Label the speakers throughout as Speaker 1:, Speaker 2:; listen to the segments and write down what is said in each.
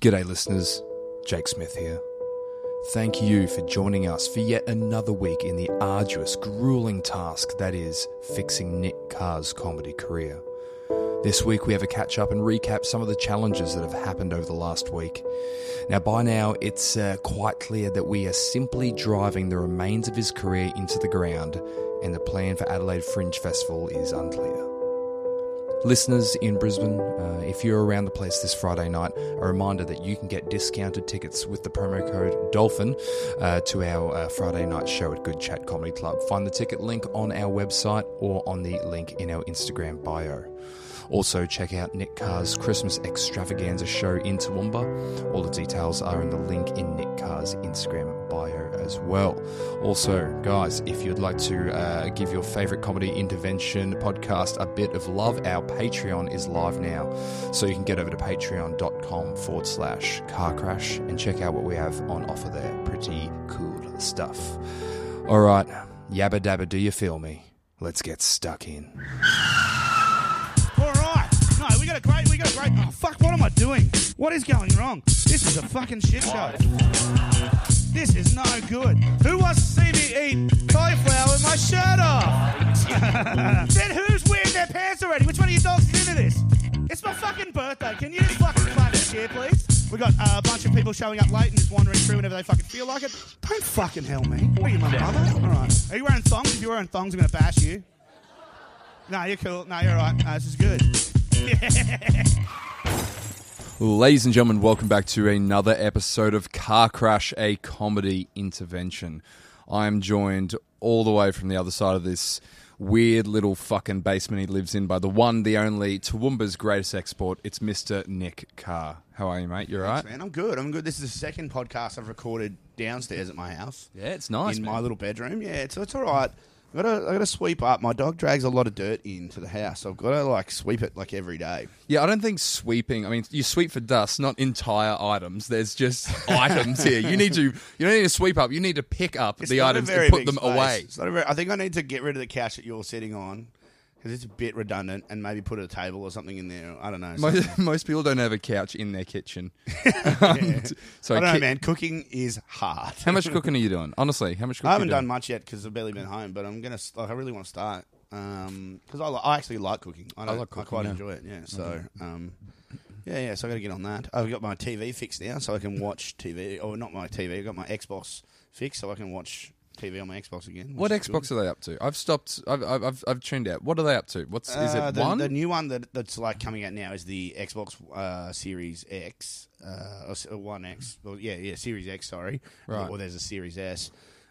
Speaker 1: G'day, listeners. Jake Smith here. Thank you for joining us for yet another week in the arduous, grueling task that is fixing Nick Carr's comedy career. This week we have a catch up and recap some of the challenges that have happened over the last week. Now, by now, it's uh, quite clear that we are simply driving the remains of his career into the ground, and the plan for Adelaide Fringe Festival is unclear. Listeners in Brisbane, uh, if you're around the place this Friday night, a reminder that you can get discounted tickets with the promo code DOLPHIN uh, to our uh, Friday night show at Good Chat Comedy Club. Find the ticket link on our website or on the link in our Instagram bio. Also, check out Nick Carr's Christmas extravaganza show in Toowoomba. All the details are in the link in Nick Carr's Instagram bio as well. Also, guys, if you'd like to uh, give your favorite comedy intervention podcast a bit of love, our Patreon is live now. So you can get over to patreon.com forward slash car crash and check out what we have on offer there. Pretty cool stuff. All right, yabba dabba, do you feel me? Let's get stuck in.
Speaker 2: Oh fuck! What am I doing? What is going wrong? This is a fucking shit show. This is no good. Who wants to see me eat cauliflower with my shirt off? then who's wearing their pants already? Which one of you dogs is into this? It's my fucking birthday. Can you just fucking clap and share, please? We got uh, a bunch of people showing up late and just wandering through whenever they fucking feel like it. Don't fucking hell me. Are you, my brother? All right. Are you wearing thongs? If you're wearing thongs, I'm gonna bash you. No, you're cool. No, you're all right. This is good.
Speaker 1: Ladies and gentlemen, welcome back to another episode of Car Crash, a comedy intervention. I am joined all the way from the other side of this weird little fucking basement he lives in by the one, the only, Toowoomba's greatest export. It's Mr. Nick Carr. How are you, mate? You all right?
Speaker 2: Man, I'm good. I'm good. This is the second podcast I've recorded downstairs at my house.
Speaker 1: Yeah, it's nice.
Speaker 2: in
Speaker 1: man.
Speaker 2: my little bedroom. Yeah, it's, it's all right. I gotta I gotta sweep up. My dog drags a lot of dirt into the house. I've got to like sweep it like every day.
Speaker 1: Yeah, I don't think sweeping. I mean, you sweep for dust, not entire items. There's just items here. You need to. You don't need to sweep up. You need to pick up
Speaker 2: It's
Speaker 1: the
Speaker 2: not a
Speaker 1: items
Speaker 2: very
Speaker 1: and put
Speaker 2: big
Speaker 1: them
Speaker 2: space.
Speaker 1: away.
Speaker 2: It's not a very, I think I need to get rid of the couch that you're sitting on because it's a bit redundant, and maybe put a table or something in there. I don't know. something.
Speaker 1: Most, most people don't have a couch in their kitchen. So
Speaker 2: I don't know,
Speaker 1: ki-
Speaker 2: man. Cooking is hard.
Speaker 1: How much cooking are you doing? Honestly, how much cooking?
Speaker 2: I haven't
Speaker 1: you
Speaker 2: done
Speaker 1: doing?
Speaker 2: much yet because I've barely been home, but I'm gonna. Like, I really want to start because I, li- I actually like cooking. I, don't, I,
Speaker 1: like cooking,
Speaker 2: quite
Speaker 1: yeah.
Speaker 2: enjoy it. Yeah. So um, yeah, yeah. So I got to get on that. I've got my TV fixed now, so I can watch TV. Or not my TV. I've got my Xbox fixed, so I can watch TV on my Xbox again.
Speaker 1: What Xbox are they up to? I've stopped. I've I've, I've, I've tuned out. What are they up to? What's is
Speaker 2: Uh,
Speaker 1: it
Speaker 2: the,
Speaker 1: one?
Speaker 2: The new one that, that's like coming out now is the Xbox uh, Series X, uh, or One X. Well, yeah, yeah, Series X. Sorry,
Speaker 1: Right.
Speaker 2: Or there's a Series S,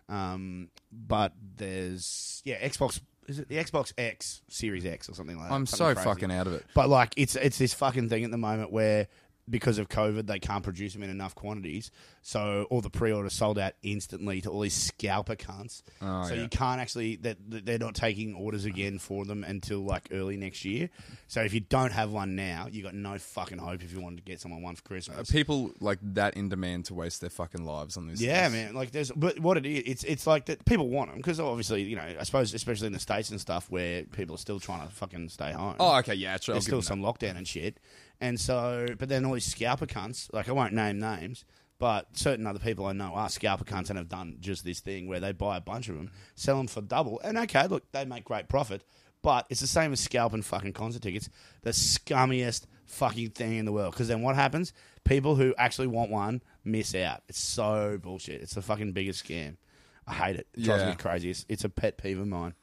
Speaker 2: um, but there's yeah Xbox. Is it the Xbox X Series X or something like that?
Speaker 1: I'm so
Speaker 2: crazy.
Speaker 1: fucking out of it.
Speaker 2: But like, it's it's this fucking thing at the moment where because of COVID, they can't produce them in enough quantities, so all the pre-orders sold out instantly to all these scalper cunts.
Speaker 1: Oh,
Speaker 2: so
Speaker 1: yeah.
Speaker 2: you can't actually that that they're not taking orders again for them until like early next year. So if you don't have one now, you got no fucking hope if you wanted to get someone one for
Speaker 1: Are
Speaker 2: Christmas.
Speaker 1: Uh, people like that in demand to waste their fucking lives on this?
Speaker 2: Yeah, man. Like, there's, but what it is, it's it's like that. People want them because obviously, you know, I suppose especially in the states and stuff where people are still trying to fucking stay home.
Speaker 1: Oh, okay, yeah. I'll
Speaker 2: There's still
Speaker 1: them
Speaker 2: some lockdown and shit. And so, but then all these scalper cunts, like I won't name names, but certain other people I know are scalper cunts and have done just this thing where they buy a bunch of them, sell them for double, and okay, look, they make great profit, but it's the same as scalping fucking concert tickets, the scummiest fucking thing in the world. Because then what happens? People who actually want one miss out. It's so bullshit. It's the fucking biggest scam. I hate it. It drives
Speaker 1: Yeah.
Speaker 2: me crazy. It's, it's a pet peeve of mine.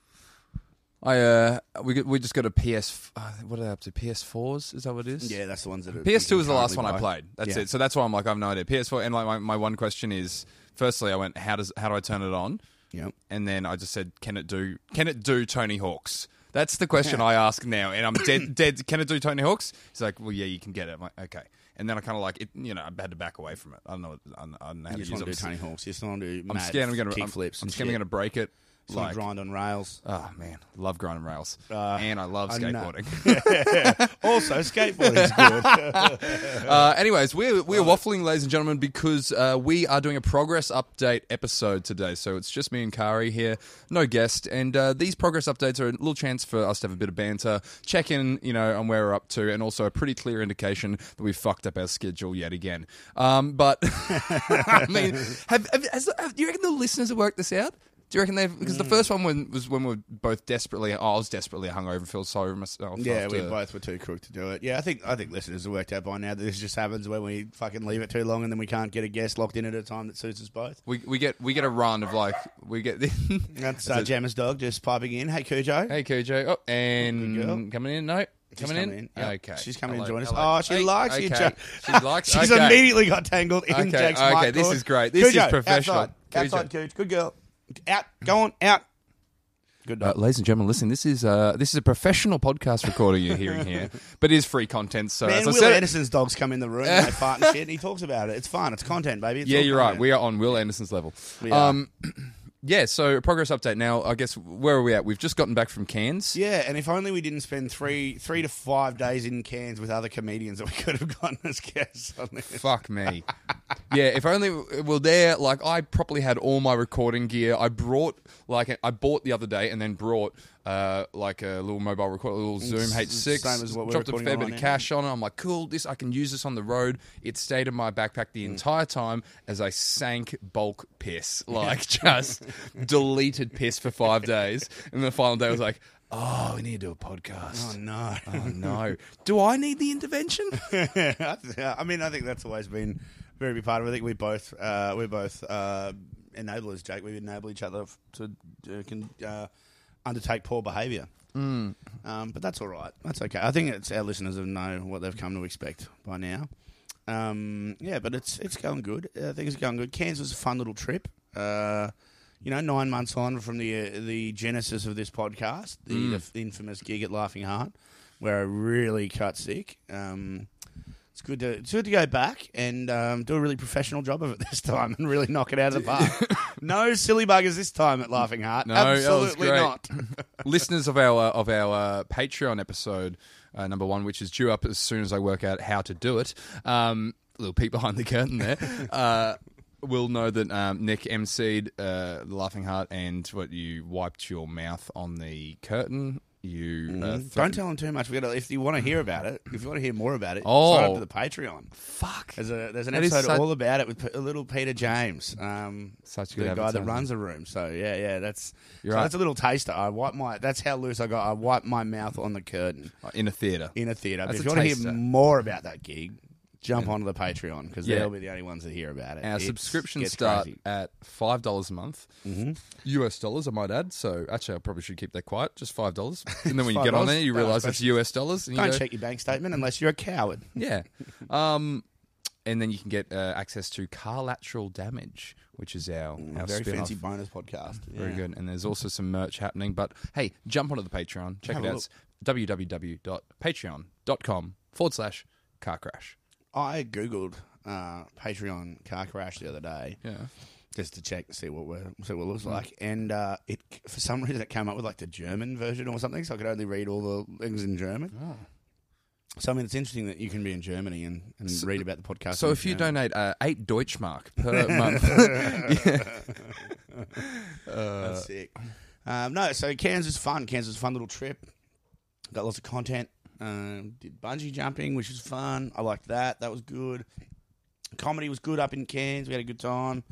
Speaker 1: I uh, we we just got a PS. Uh, what are they up to? PS4s? Is that what it is?
Speaker 2: Yeah, that's the ones that are.
Speaker 1: PS2 was the last one
Speaker 2: currently
Speaker 1: I played. That's
Speaker 2: Yeah.
Speaker 1: it. So that's why I'm like, I have no idea. PS4, and like my, my one question is, firstly, I went, how does how do I turn it on?
Speaker 2: Yep.
Speaker 1: And then I just said, can it do can it do Tony Hawk's? That's the question I ask now, and I'm dead. dead. Can it do Tony Hawk's? He's like, well, yeah, you can get it. I'm like, okay. And then I kind of like it. You know, I had to back away from it. I don't know. I don't, know how
Speaker 2: You
Speaker 1: to
Speaker 2: just
Speaker 1: use
Speaker 2: want to do. Tony Hawks. You just want to do
Speaker 1: I'm
Speaker 2: mad
Speaker 1: scared. I'm going to.
Speaker 2: kick
Speaker 1: I'm,
Speaker 2: flips.
Speaker 1: I'm scared. I'm going to break it.
Speaker 2: Sort of
Speaker 1: Like-
Speaker 2: grind on rails.
Speaker 1: Oh man, love grinding rails,
Speaker 2: Uh,
Speaker 1: and I love
Speaker 2: I
Speaker 1: skateboarding.
Speaker 2: also, skateboarding's good.
Speaker 1: uh, anyways, we're we're waffling, ladies and gentlemen, because uh, we are doing a progress update episode today. So it's just me and Kari here, no guest, and uh, these progress updates are a little chance for us to have a bit of banter, check in, you know, on where we're up to, and also a pretty clear indication that we fucked up our schedule yet again. Um, but I mean, have, have, has, have, do you reckon the listeners have worked this out? Do you reckon they've? Because the first one when, was when we were both desperately. Oh, I was desperately hungover, feel sorry for myself.
Speaker 2: yeah, we both were too crook to do it. Yeah, I think I think listeners have worked out by now that this just happens when we fucking leave it too long and then we can't get a guest locked in at a time that suits us both.
Speaker 1: We, we get we get a run of like we get
Speaker 2: That's uh, Gemma's dog just piping in. Hey, Cujo.
Speaker 1: Hey Cujo. Oh,
Speaker 2: Good
Speaker 1: and coming in. No,
Speaker 2: She's
Speaker 1: coming, in. Okay,
Speaker 2: She's coming
Speaker 1: Hello,
Speaker 2: to join us.
Speaker 1: hello.
Speaker 2: Oh, she
Speaker 1: Hey,
Speaker 2: likes you,
Speaker 1: okay.
Speaker 2: Jack.
Speaker 1: She likes.
Speaker 2: She's
Speaker 1: okay.
Speaker 2: immediately got tangled in
Speaker 1: Okay,
Speaker 2: Jack's
Speaker 1: okay,
Speaker 2: mic
Speaker 1: this
Speaker 2: cord.
Speaker 1: is great. This is
Speaker 2: Cujo,
Speaker 1: professional.
Speaker 2: Outside,
Speaker 1: Cujo.
Speaker 2: outside, Cujo. Good girl. Out. Go on. Out. Good
Speaker 1: Uh, ladies and gentlemen, listen. This is uh, this is a professional podcast recording you're hearing here, but it is free content. So
Speaker 2: Man,
Speaker 1: as I
Speaker 2: Will
Speaker 1: said,
Speaker 2: Anderson's dogs come in the room and they fart and shit, and he talks about it. It's fun. It's content, baby. It's
Speaker 1: yeah, you're right. We are on Will Anderson's level.
Speaker 2: We are.
Speaker 1: Um, yeah. So progress update. Now, I guess where are we at? We've just gotten back from Cairns.
Speaker 2: Yeah, and if only we didn't spend three three to five days in Cairns with other comedians that we could have gotten as guests on this.
Speaker 1: Fuck me. yeah, if only well there. Like I properly had all my recording gear. I brought like I bought the other day and then brought uh like a little mobile recorder, a little Zoom
Speaker 2: It's
Speaker 1: H6.
Speaker 2: same as what we're
Speaker 1: dropped a fair bit of cash on it. I'm like, cool. This I can use this on the road. It stayed in my backpack
Speaker 2: Mm.
Speaker 1: the entire time as I sank bulk piss, like just deleted piss for five days. And the final day I was like. Oh, we need to do a podcast.
Speaker 2: Oh no!
Speaker 1: Oh no! Do I need the intervention?
Speaker 2: I mean, I think that's always been a very big part of it. I think we both uh, we're both uh, enablers, Jake. We enable each other to uh, can uh, undertake poor behaviour.
Speaker 1: Mm.
Speaker 2: Um, but that's all right. That's okay. I think it's our listeners have know what they've come to expect by now. Um, yeah, but it's it's going good. Uh, things are going good. Cairns was a fun little trip. Uh, you know, nine months on from the uh, the genesis of this podcast, the,
Speaker 1: Mm.
Speaker 2: the infamous gig at Laughing Heart, where I really cut sick. Um, it's good to it's good to go back and um, do a really professional job of it this time and really knock it out of the park. no silly buggers this time at Laughing Heart.
Speaker 1: No,
Speaker 2: Absolutely not.
Speaker 1: listeners of our of our uh, Patreon episode uh, number one, which is due up as soon as I work out how to do it. Um, little peek behind the curtain there. Uh, will know that um, Nick emceed uh, the Laughing Heart, and what you wiped your mouth on the curtain. You uh,
Speaker 2: Mm-hmm. Don't tell them too much. We gotta, if you want to hear about it, if you want to hear more about it,
Speaker 1: Oh.
Speaker 2: sign up to the Patreon.
Speaker 1: Fuck.
Speaker 2: There's a there's an
Speaker 1: That is
Speaker 2: episode
Speaker 1: such-
Speaker 2: all about it with little Peter James, um,
Speaker 1: Such
Speaker 2: the
Speaker 1: good
Speaker 2: guy that runs a room. So yeah, yeah, that's so
Speaker 1: right.
Speaker 2: that's a little taster. I wipe my that's how loose I got. I wiped my mouth on the curtain
Speaker 1: in a theater.
Speaker 2: in a theater. If you want to hear more about that gig, jump onto the Patreon because
Speaker 1: Yeah.
Speaker 2: they'll be the only ones that hear about it.
Speaker 1: Our
Speaker 2: It's-
Speaker 1: subscriptions
Speaker 2: gets
Speaker 1: start
Speaker 2: crazy.
Speaker 1: at five dollars a month,
Speaker 2: Mm-hmm.
Speaker 1: US dollars. I might add. So actually, I probably should keep that quiet. Just five dollars, and then when you
Speaker 2: $5,
Speaker 1: get on there, you realize it's US dollars. And you
Speaker 2: Don't
Speaker 1: go,
Speaker 2: check your bank statement unless you're a coward.
Speaker 1: Yeah. Um, and then you can get uh, access to car lateral damage, which is our, our
Speaker 2: Mm, Very
Speaker 1: spin-off.
Speaker 2: fancy bonus podcast.
Speaker 1: Very
Speaker 2: Yeah.
Speaker 1: good. And there's also some merch happening. But hey, jump onto the Patreon. Check
Speaker 2: Have
Speaker 1: it
Speaker 2: a
Speaker 1: out. It's www.patreon.com forward slash car crash.
Speaker 2: I googled uh, Patreon car crash the other day.
Speaker 1: Yeah.
Speaker 2: just to check and see what we're see what it looks like. And uh, it for some reason it came up with like the German version or something, so I could only read all the things in German.
Speaker 1: Oh.
Speaker 2: So I mean, it's interesting that you can be in Germany and, and read about the podcast.
Speaker 1: So if you
Speaker 2: German.
Speaker 1: donate uh, eight Deutschmark per month, Uh,
Speaker 2: That's sick. Um, no, so Cairns is fun. Cairns is a fun little trip. Got lots of content. Um, did bungee jumping, which was fun. I liked that. That was good. Comedy was good up in Cairns. We had a good time.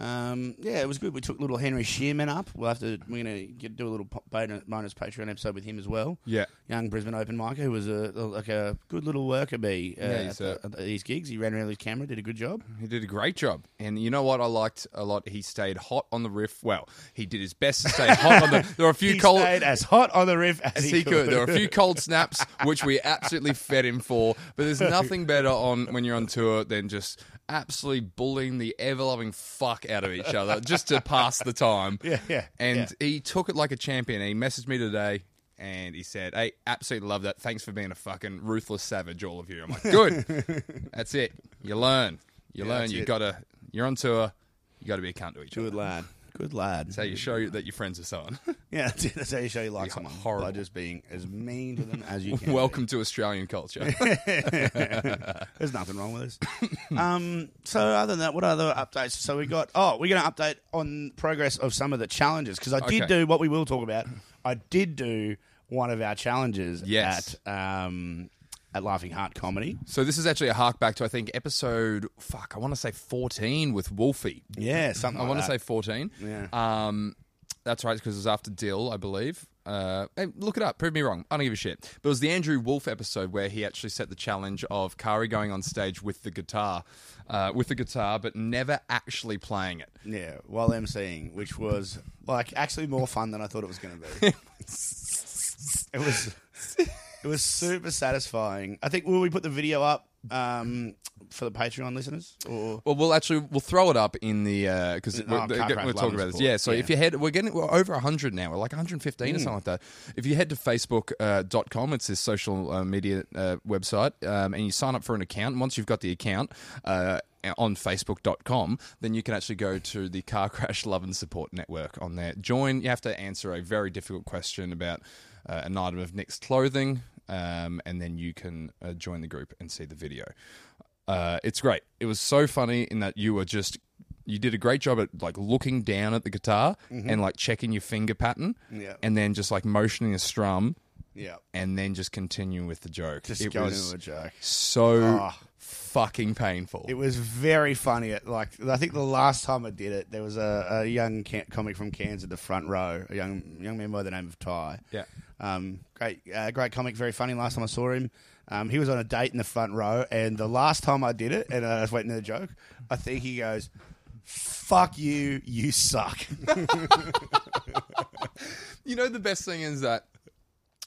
Speaker 2: Um, yeah, it was good. We took little Henry Shearman up. We'll have to. We're gonna get, do a little po- bonus, bonus Patreon episode with him as well.
Speaker 1: yeah,
Speaker 2: Young Brisbane open micer who was a like a good little worker bee uh,
Speaker 1: Yeah,
Speaker 2: at, the- at these gigs. He ran around with his camera, did a good job.
Speaker 1: he did a great job. And you know what I liked a lot? He stayed hot on the riff. Well, he did his best to stay hot on the. There were a few
Speaker 2: He
Speaker 1: cold.
Speaker 2: stayed as hot on the riff as he
Speaker 1: could. There were a few cold snaps, which we absolutely fed him for. But there's nothing better on when you're on tour than just absolutely bullying the ever loving fuck out of each other just to pass the time.
Speaker 2: Yeah, yeah,
Speaker 1: And
Speaker 2: yeah.
Speaker 1: he took it like a champion. He messaged me today. And he said, "Hey, absolutely love that. Thanks for being a fucking ruthless savage, all of you." I'm like, "Good, that's it. You learn. You
Speaker 2: Yeah,
Speaker 1: learn. You
Speaker 2: it.
Speaker 1: gotta. You're on tour. You got to be a cunt to each
Speaker 2: Good
Speaker 1: other."
Speaker 2: Good lad. Good lad.
Speaker 1: That's how you show that your friends are someone.
Speaker 2: Yeah, that's, how you show you like
Speaker 1: You're
Speaker 2: someone
Speaker 1: horrible.
Speaker 2: by just being as mean to them as you can.
Speaker 1: Welcome to Australian culture.
Speaker 2: There's nothing wrong with this. um, so other than that, what other updates? So we got. Oh, we're going to update on progress of some of the challenges because I did
Speaker 1: Okay.
Speaker 2: do what we will talk about. I did do one of our challenges
Speaker 1: Yes.
Speaker 2: at um, at Laughing Heart Comedy.
Speaker 1: so this is actually a hark back to I think episode fuck I want to say 14 with Wolfie.
Speaker 2: Yeah, something.
Speaker 1: I
Speaker 2: like
Speaker 1: want to say
Speaker 2: that.
Speaker 1: 14.
Speaker 2: Yeah.
Speaker 1: Um, that's right because it was after Dill, I believe. Uh, hey, look it up. Prove me wrong. I don't give a shit. But it was the Andrew Wolf episode where he actually set the challenge of Kari going on stage with the guitar, uh, with the guitar, but never actually playing it.
Speaker 2: Yeah, while emceeing, which was like actually more fun than I thought it was going to be. it was it was super satisfying. I think will we put the video up um, for the Patreon listeners? Or
Speaker 1: Well, we'll actually we'll throw it up in the because
Speaker 2: Oh,
Speaker 1: we're, we're,
Speaker 2: Crash
Speaker 1: talking about this. Yeah. So
Speaker 2: Yeah.
Speaker 1: if you head, we're getting we're over hundred now. We're like 115 or something like that. If you head to Facebook uh, dot com, it's this social uh, media uh, website, um, and you sign up for an account. And once you've got the account. Uh, on facebook.com, then you can actually go to the Car Crash Love and Support Network on there. Join, you have to answer a very difficult question about uh, an item of Nick's clothing, um, and then you can uh, join the group and see the video. Uh, it's great. It was so funny in that you were just you did a great job at like looking down at the guitar and like checking your finger pattern,
Speaker 2: Mm-hmm. Yeah.
Speaker 1: and then just like motioning a strum,
Speaker 2: yeah,
Speaker 1: and then just continuing with the joke.
Speaker 2: just
Speaker 1: it
Speaker 2: going
Speaker 1: was
Speaker 2: into a joke.
Speaker 1: so
Speaker 2: Ah.
Speaker 1: fucking painful.
Speaker 2: It was very funny. At like I think the last time I did it, there was a, a young can- comic from Cairns at the front row, a young young man by the name of Ty.
Speaker 1: Yeah.
Speaker 2: Um, great, uh, great comic, very funny. Last time I saw him, um, he was on a date in the front row, and the last time I did it, and I was waiting for the joke, I think he goes, "Fuck you, you suck."
Speaker 1: You know, the best thing is that,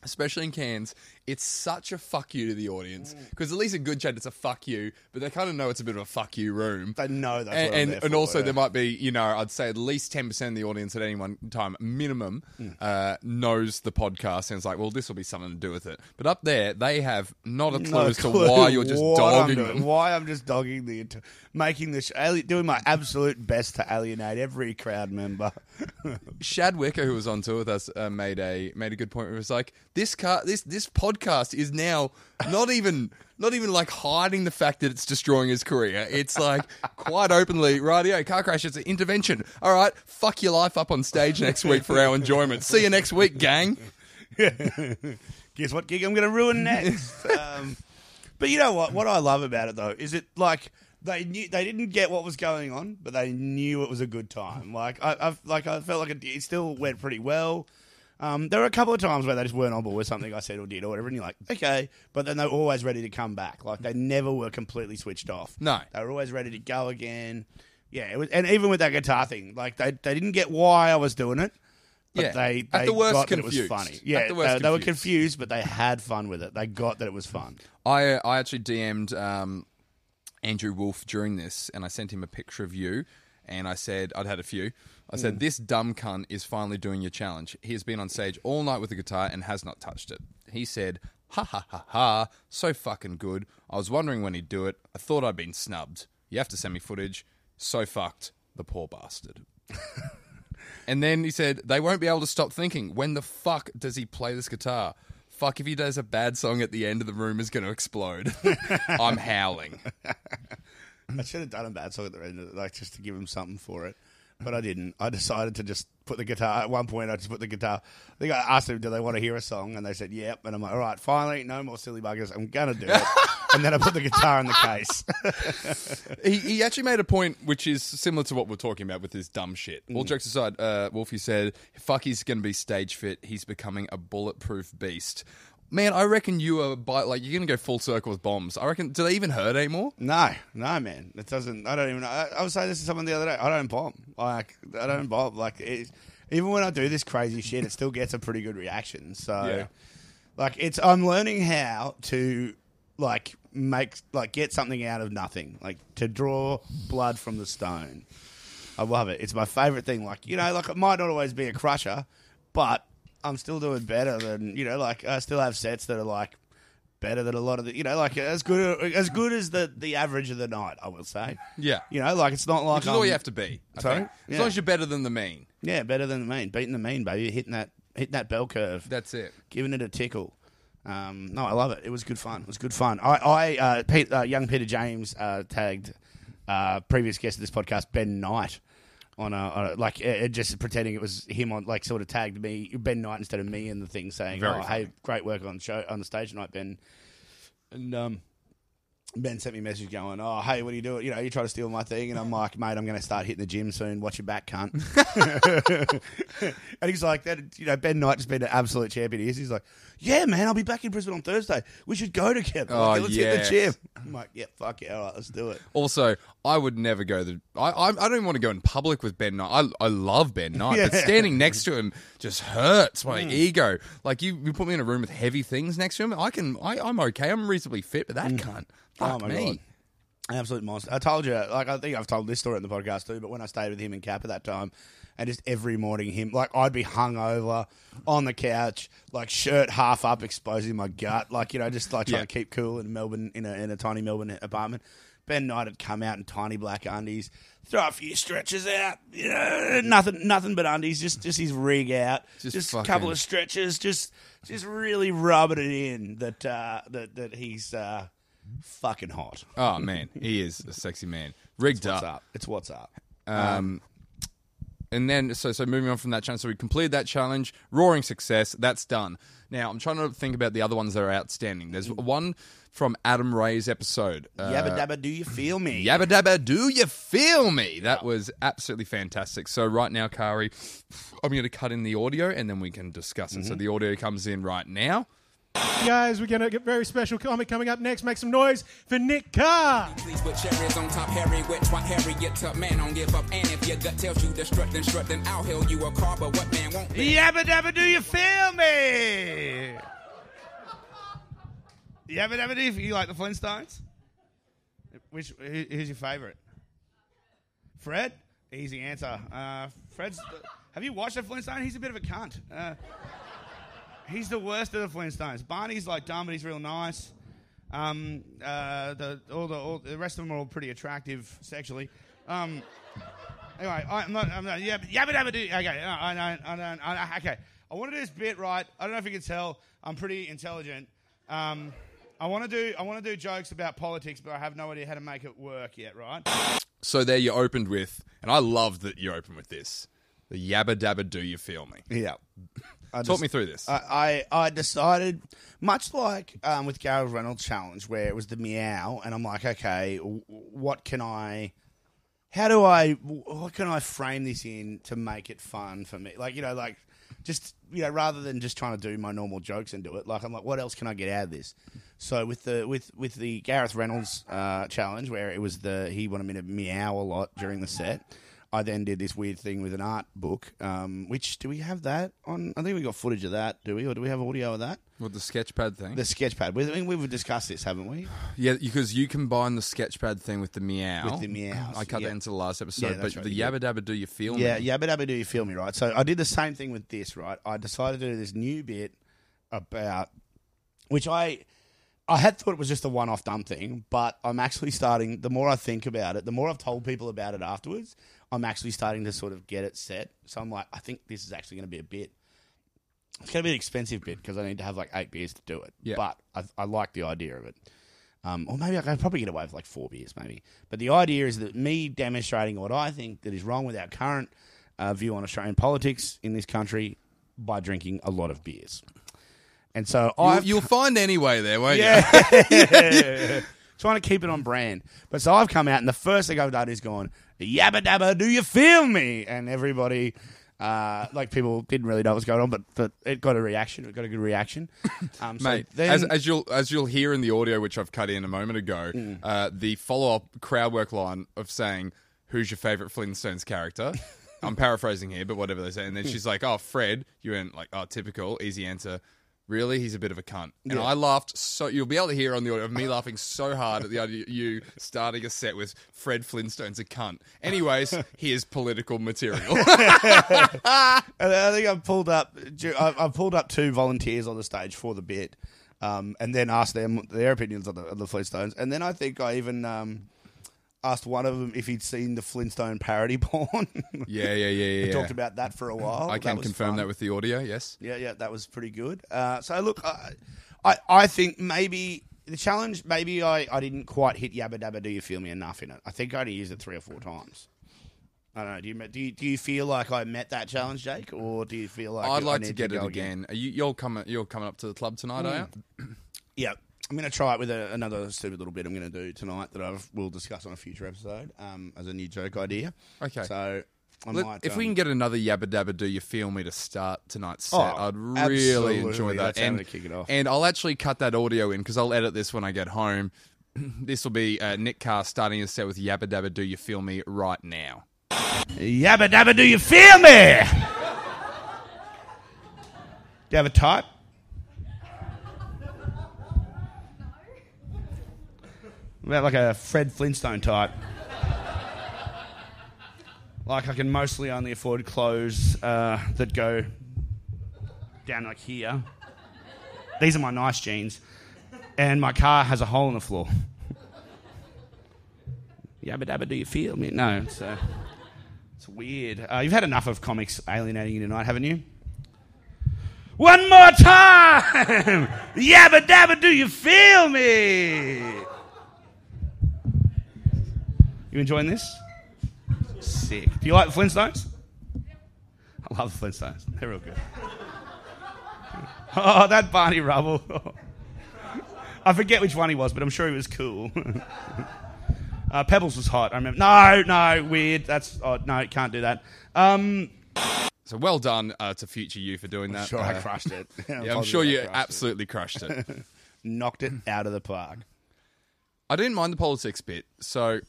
Speaker 1: especially in Cairns, it's such a fuck you to the audience
Speaker 2: Mm.
Speaker 1: because at least a good chat, it's a fuck you, but they kind of know it's a bit of a fuck you room.
Speaker 2: they know that's
Speaker 1: and and, and also there might be you know I'd say at least ten percent of the audience at any one time minimum uh, knows the podcast and it's like well this will be something to do with it but up there they have not a clue as to
Speaker 2: clue
Speaker 1: why you're just
Speaker 2: what I'm
Speaker 1: dogging
Speaker 2: doing,
Speaker 1: them.
Speaker 2: Why I'm just dogging the, int- making this, ali- doing my absolute best to alienate every crowd member.
Speaker 1: Shad Wicker who was on tour with us uh, made a made a good point. Where it was like this car this this podcast is now not even. Not even like hiding the fact that it's destroying his career. It's like quite openly, radio, car crash, it's an intervention. All right, fuck your life up on stage next week for our enjoyment. See you next week, gang.
Speaker 2: Guess what gig I'm going to ruin next? um, but you know what? What I love about it though is it like they knew they didn't get what was going on, but they knew it was a good time. Like I, I've like I felt like it, it still went pretty well. Um, there were a couple of times where they just weren't on board with something I said or did or whatever, and you're like, okay, but then they're always ready to come back. Like they never were completely switched off.
Speaker 1: No.
Speaker 2: they were always ready to go again. Yeah, it was, and even with that guitar thing, like they they didn't get why I was doing it. But
Speaker 1: Yeah.
Speaker 2: they,
Speaker 1: At
Speaker 2: they
Speaker 1: the worst,
Speaker 2: got that it was funny.
Speaker 1: At
Speaker 2: Yeah,
Speaker 1: the worst,
Speaker 2: they, they were
Speaker 1: confused.
Speaker 2: confused, but they had fun with it. They got that it was fun.
Speaker 1: I I actually DM'd um, Andrew Wolf during this, and I sent him a picture of you, and I said I'd had a few. I said mm. this dumb cunt is finally doing your challenge. He has been on stage all night with the guitar and has not touched it. He said, "Ha ha ha ha! So fucking good. I was wondering when he'd do it. I thought I'd been snubbed. You have to send me footage. So fucked. The poor bastard." And then he said, they won't be able to stop thinking, when the fuck does he play this guitar? Fuck, if he does a bad song at the end, the room is going to explode. I'm howling.
Speaker 2: I should have done a bad song at the end, like just to give him something for it, but I didn't. I decided to just put the guitar. At one point, I just put the guitar. I think I asked them, "Do they want to hear a song?" And they said, "Yep." And I'm like, "All right, finally, no more silly buggers. I'm gonna do it." and then I put the guitar in the case.
Speaker 1: He, he actually made a point which is similar to what we're talking about with his dumb shit.
Speaker 2: Mm.
Speaker 1: All jokes aside, uh, Wolfie said, fuck, he's going to be stage fit. He's becoming a bulletproof beast. Man, I reckon you are, by, like, you're going to go full circle with bombs. I reckon, do they even hurt anymore?
Speaker 2: no, no, man, it doesn't. I don't even. I, I was saying this to someone the other day. I don't bomb. Like I don't bomb. Like it, even when I do this crazy shit, it still gets a pretty good reaction. So.
Speaker 1: Yeah.
Speaker 2: Like it's I'm learning how to like make like get something out of nothing. Like to draw blood from the stone. I love it. It's my favorite thing. Like, you know, like it might not always be a crusher, but I'm still doing better than, you know, like I still have sets that are like better than a lot of the, you know, like as good as good as the the average of the night. I will say.
Speaker 1: Yeah.
Speaker 2: You know, like it's not like
Speaker 1: Which is all
Speaker 2: I'm-
Speaker 1: you have to be. I
Speaker 2: Sorry?
Speaker 1: think. As
Speaker 2: Yeah.
Speaker 1: long as you're better than the mean.
Speaker 2: Yeah, better than the mean, beating the mean, baby, hitting that hitting that bell curve.
Speaker 1: That's it.
Speaker 2: giving it a tickle. Um, no, I love it. It was good fun. It was good fun. I, I uh, Pete, uh, young Peter James uh, tagged uh, previous guest of this podcast, Ben Knight, on a, on a like uh, just pretending it was him on like sort of tagged me Ben Knight instead of me in the thing, saying,
Speaker 1: Very
Speaker 2: "Oh,
Speaker 1: funny.
Speaker 2: hey, great work on the show on the stage tonight, Ben." And um, Ben sent me a message going, "Oh, hey, what are you doing? You know, you try to steal my thing," and I'm like, "Mate, I'm going to start hitting the gym soon. Watch your back, cunt." and he's like, "That you know, Ben Knight has been an absolute champion." He is. He's like, "Yeah, man, I'll be back in Brisbane on Thursday. We should go together.
Speaker 1: Oh,
Speaker 2: Like, let's hit the gym." I'm like, "Yeah, fuck yeah, all right, let's do it."
Speaker 1: Also, I would never go the. I I, I don't even want to go in public with Ben Knight. I I love Ben Knight, but standing next to him just hurts my
Speaker 2: Mm.
Speaker 1: ego. Like you, you put me in a room with heavy things next to him. I can. I, I'm okay. I'm reasonably fit, but that cunt. Fuck
Speaker 2: oh my
Speaker 1: me.
Speaker 2: god. Absolute monster. I told you, like, I think I've told this story on the podcast too, but when I stayed with him in Cap at that time, and just every morning, him, like, I'd be hungover on the couch, like, shirt half up, exposing my gut, like, you know, just like trying
Speaker 1: Yeah.
Speaker 2: to keep cool in Melbourne, in a, in a tiny Melbourne apartment. Ben Knight had come out in tiny black undies, throw a few stretches out, you know, nothing, nothing but undies, just, just his rig out,
Speaker 1: Just
Speaker 2: just, a couple of stretches, just, just really rubbing it in that, uh, that, that he's, uh, fucking hot.
Speaker 1: Oh man, he is a sexy man. Rigged up.
Speaker 2: up? It's what's up.
Speaker 1: Um, and then so so moving on from that challenge, so we completed that challenge, roaring success. That's done. Now I'm trying to think about the other ones that are outstanding. There's one from Adam Ray's episode. Uh,
Speaker 2: Yabba dabba, do you feel me?
Speaker 1: Yabba dabba, do you feel me? That was absolutely fantastic. So right now, Kari, I'm going to cut in the audio and then we can discuss it. So the audio comes in right now.
Speaker 3: Guys, we're going to get very special comic coming up next. Make some noise for Nick Carr.
Speaker 4: Please with cherries on top, Harry with twat, Harriet up, man, don't give up. And if your gut tells you to strut, then strut, then I'll hail you a car, but what man won't be?
Speaker 2: Yabba dabba, do you feel me? Yabba dabba, do you, you like the Flintstones? Which who, who's your favourite? Fred. Easy answer. Uh, Fred's. Have you watched the Flintstones? He's a bit of a cunt. Uh, he's the worst of the Flintstones. Barney's like dumb, but he's real nice. Um, uh, the all the all, the rest of them are all pretty attractive sexually. Um, Anyway, I, I'm not. I'm not. Yeah, yabba dabba do. Okay, I don't. I don't. I, okay, I want to do this bit right. I don't know if you can tell. I'm pretty intelligent. Um, I want to do. I want to do jokes about politics, but I have no idea how to make it work yet. Right?
Speaker 1: So there you opened with, and I love that you opened with this. The yabba dabba, do you feel me?
Speaker 2: Yeah. I
Speaker 1: Talk me through this.
Speaker 2: I, I, I decided, much like um, with Gareth Reynolds' challenge, where it was the meow, and I'm like, okay, w- what can I, how do I, what can I frame this in to make it fun for me? Like, you know, like, just, you know, rather than just trying to do my normal jokes and do it, like, I'm like, what else can I get out of this? So with the with with the Gareth Reynolds uh, challenge, where it was the he wanted me to meow a lot during the set, I then did this weird thing with an art book. Um, which do we have that on? I think we got footage of that. Do we, or do we have audio of that?
Speaker 1: With the sketchpad thing.
Speaker 2: The sketchpad. We, I mean, we've discussed this, haven't we?
Speaker 1: yeah, because you combine the sketchpad thing with the meow.
Speaker 2: With the meows,
Speaker 1: I cut
Speaker 2: yeah.
Speaker 1: that into the last episode.
Speaker 2: Yeah,
Speaker 1: but
Speaker 2: right,
Speaker 1: the yabba dabba, do you feel
Speaker 2: Yeah,
Speaker 1: me?
Speaker 2: yeah, but dabba do you feel me right? So I did the same thing with this, right? I decided to do this new bit about which I I had thought it was just a one off dumb thing, but I'm actually starting the more I think about it, the more I've told people about it afterwards, I'm actually starting to sort of get it set. So I'm like, I think this is actually going to be a bit it's going to be an expensive bit because I need to have like eight beers to do it.
Speaker 1: Yeah.
Speaker 2: But I, I like the idea of it. Um, or maybe I could probably get away with like four beers, maybe. But the idea is that me demonstrating what I think that is wrong with our current uh, view on Australian politics in this country by drinking a lot of beers. And so
Speaker 1: You'll,
Speaker 2: I've
Speaker 1: you'll find anyway there, won't you?
Speaker 2: yeah. Trying to keep it on brand. But so I've come out, and the first thing I've done is gone, yabba dabba, do you feel me? And everybody, uh, like people didn't really know what was going on, but, but it got a reaction. It got a good reaction. Um, so
Speaker 1: Mate,
Speaker 2: then-
Speaker 1: as, as you'll as you'll hear in the audio, which I've cut in a moment ago,
Speaker 2: Mm.
Speaker 1: uh, the follow up crowd work line of saying, "Who's your favorite Flintstones character?" I'm paraphrasing here, but whatever they say, and then she's like, "Oh, Fred." You went like, "Oh, typical, easy answer." Really, he's a bit of a cunt, and I laughed so. You'll be able to hear on the audio of me laughing so hard at the idea of you starting a set with Fred Flintstone's a cunt. Anyways, here's political material.
Speaker 2: And I think I've pulled up. I've pulled up two volunteers on the stage for the bit. um, and then asked them their opinions on the, on the Flintstones. And then I think I even um, asked one of them if he'd seen the Flintstone parody porn.
Speaker 1: Yeah, yeah, yeah, yeah.
Speaker 2: We
Speaker 1: yeah.
Speaker 2: talked about that for a while.
Speaker 1: I can
Speaker 2: was
Speaker 1: confirm
Speaker 2: fun.
Speaker 1: that with the audio. Yes.
Speaker 2: Yeah, yeah, that was pretty good. Uh, so look, I, I, I think maybe the challenge, maybe I, I didn't quite hit Yabba Dabba Do You Feel Me enough in it. I think I only used it three or four times. I don't know. Do you do you, do you feel like I met that challenge, Jake, or do you feel like
Speaker 1: I'd like to get it
Speaker 2: go
Speaker 1: again. Are you, you're coming. You're coming up to the club tonight, are you?
Speaker 2: Yeah, I'm going to try it with a, another stupid little bit I'm going to do tonight that I will discuss on a future episode um, as a new joke idea.
Speaker 1: Okay.
Speaker 2: So I
Speaker 1: Let-
Speaker 2: might.
Speaker 1: if we
Speaker 2: um,
Speaker 1: can get another Yabba Dabba Do You Feel Me to start tonight's set,
Speaker 2: Oh,
Speaker 1: I'd really enjoy that.
Speaker 2: That's how I'm
Speaker 1: and,
Speaker 2: kick it off.
Speaker 1: and I'll actually cut that audio in because I'll edit this when I get home. this will be uh, Nick Carr starting his set with Yabba Dabba Do You Feel Me right now.
Speaker 2: Yabba dabba, do you feel me? do you have a type? About like a Fred Flintstone type. like I can mostly only afford clothes uh, that go down like here. These are my nice jeans. And my car has a hole in the floor. Yabba dabba, do you feel me? No, it's, uh, it's weird. Uh, you've had enough of comics alienating you tonight, haven't you? One more time! Yabba dabba, do you feel me? You enjoying this? Sick. Do you like the Flintstones? I love the Flintstones. They're real good. Oh, that Barney Rubble. I forget which one he was, but I'm sure he was cool. Uh, Pebbles was hot. I remember. No, no, weird. That's oh, no, can't do that. Um,
Speaker 1: So well done uh, to future you for doing that.
Speaker 2: sure, I
Speaker 1: Uh,
Speaker 2: crushed it.
Speaker 1: Yeah, I'm sure you absolutely crushed it.
Speaker 2: knocked it out of the park.
Speaker 1: I didn't mind the politics bit. So,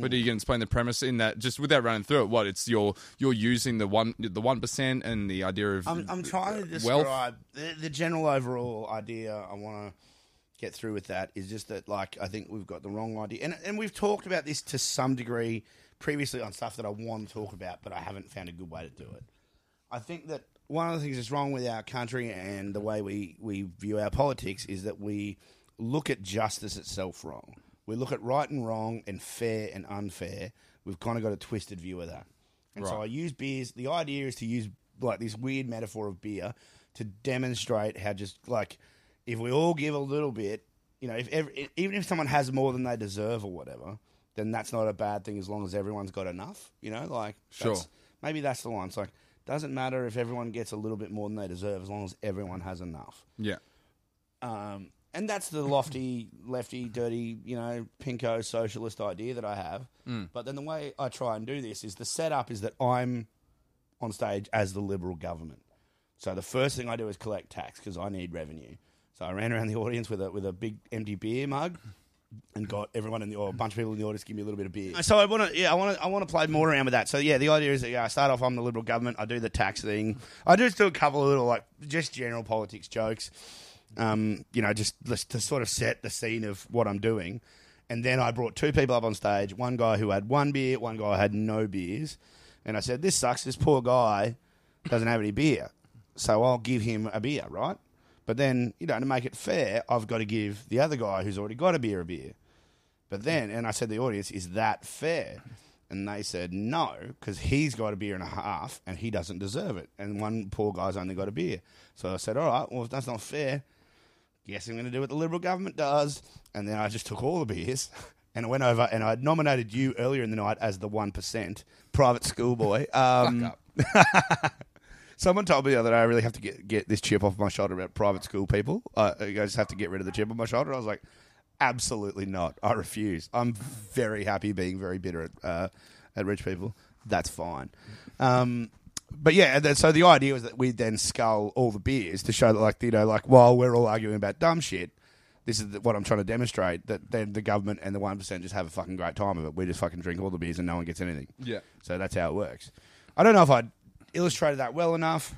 Speaker 1: but are you going to explain the premise in that just without running through it? What it's your you're using the one the one percent and the idea of
Speaker 2: I'm, I'm trying to
Speaker 1: wealth?
Speaker 2: describe the, the general overall idea. I want to get through with that is just that, like, I think we've got the wrong idea, and and we've talked about this to some degree previously on stuff that I want to talk about, but I haven't found a good way to do it. I think that one of the things that's wrong with our country and the way we, we view our politics is that we look at justice itself wrong. We look at right and wrong and fair and unfair. We've kind of got a twisted view of that. And so
Speaker 1: Right.
Speaker 2: I use beers. The idea is to use like this weird metaphor of beer to demonstrate how just like if we all give a little bit, you know, if every, even if someone has more than they deserve or whatever, then that's not a bad thing as long as everyone's got enough. You know, like
Speaker 1: Sure.
Speaker 2: that's- maybe that's the line. It's like doesn't matter if everyone gets a little bit more than they deserve as long as everyone has enough.
Speaker 1: yeah.
Speaker 2: Um, and that's the lofty, lefty, dirty, you know, pinko socialist idea that I have. Mm. But then the way I try and do this is the setup is that I'm on stage as the Liberal government. So the first thing I do is collect tax because I need revenue. So I ran around the audience with a with a big empty beer mug and got everyone in the or a bunch of people in the audience give me a little bit of beer. So I want to yeah I want to I want to play more around with that. So yeah, the idea is that yeah, I start off I'm the Liberal government. I do the tax thing. I just do a couple of little like just general politics jokes. Um, you know, just to sort of set the scene of what I'm doing. And then I brought two people up on stage. One guy who had one beer, one guy who had no beers. And I said, "This sucks. This poor guy doesn't have any beer, so I'll give him a beer, right?" But then, you know, to make it fair, I've got to give the other guy who's already got a beer a beer. But then, and I said the audience, is that fair? And they said no, because he's got a beer and a half and he doesn't deserve it. And one poor guy's only got a beer. So I said, all right, well, if that's not fair, guess I'm going to do what the Liberal government does. And then I just took all the beers and I went over and I had nominated you earlier in the night as the 1% private schoolboy. Um, Someone told me the other day I really have to get, get this chip off my shoulder about private school people. Uh, I just have to get rid of the chip on my shoulder. I was like, absolutely not. I refuse. I'm very happy being very bitter at, uh, at rich people. That's fine. Um, but yeah, and then, so the idea was that we'd then scull all the beers to show that, like, you know, like while we're all arguing about dumb shit, this is what I'm trying to demonstrate that then the government and the one percent just have a fucking great time of it. We just fucking drink all the beers and no one gets anything.
Speaker 1: Yeah.
Speaker 2: So that's how it works. I don't know if I illustrated that well enough.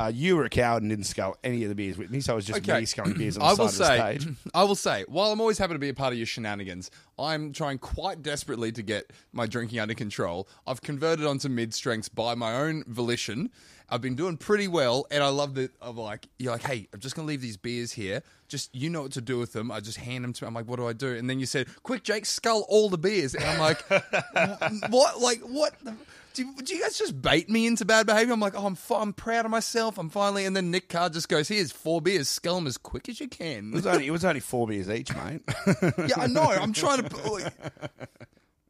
Speaker 2: Uh, you were a coward and didn't scull any of the beers with me, so it was just me sculling beers on the
Speaker 1: I
Speaker 2: side
Speaker 1: will
Speaker 2: of the
Speaker 1: say,
Speaker 2: stage.
Speaker 1: I will say, while I'm always happy to be a part of your shenanigans, I'm trying quite desperately to get my drinking under control. I've converted onto mid strengths by my own volition. I've been doing pretty well, and I love that. I'm like, you're like, hey, I'm just gonna leave these beers here. Just you know what to do with them. I just hand them to. I'm like, what do I do? And then you said, quick, Jake, skull all the beers. And I'm like, what? Like what? the- Do you, do you guys just bait me into bad behavior? I'm like, oh, I'm, I'm proud of myself. I'm finally. And then Nick Carr just goes, here's four beers. Skull them as quick as you
Speaker 2: It
Speaker 1: can.
Speaker 2: was only it was only four beers each, mate.
Speaker 1: yeah, I know. I'm trying to. like,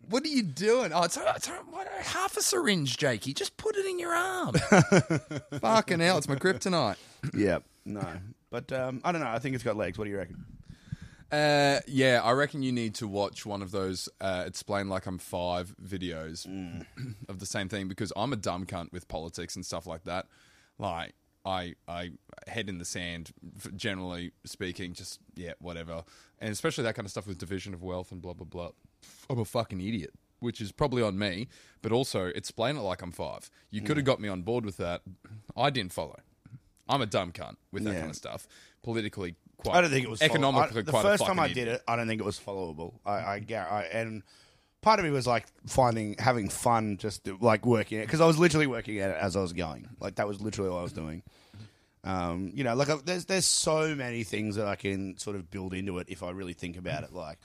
Speaker 1: What are you doing? Oh, it's, it's what, half a syringe, Jakey. Just put it in your arm. Fucking hell, it's my kryptonite.
Speaker 2: yeah, no, but um, I don't know. I think it's got legs. What do you reckon?
Speaker 1: Uh, yeah, I reckon you need to watch one of those uh, "Explain Like I'm Five videos of the same thing because I'm a dumb cunt with politics and stuff like that. Like, I I head in the sand, generally speaking. Just yeah, whatever, and especially that kind of stuff with division of wealth and blah blah blah. I'm a fucking idiot, which is probably on me, but also explain it like I'm five. You could have got me on board with that. I didn't follow. I'm a dumb cunt with that
Speaker 2: Yeah.
Speaker 1: kind of stuff. Politically, quite.
Speaker 2: I don't think it was
Speaker 1: economically.
Speaker 2: I, the first time I did it, I don't think it was followable. I, I, I and part of me was like finding having fun, just like working it because I was literally working at it as I was going. Like that was literally what I was doing. Um, you know, like I, there's there's so many things that I can sort of build into it if I really think about it. Like,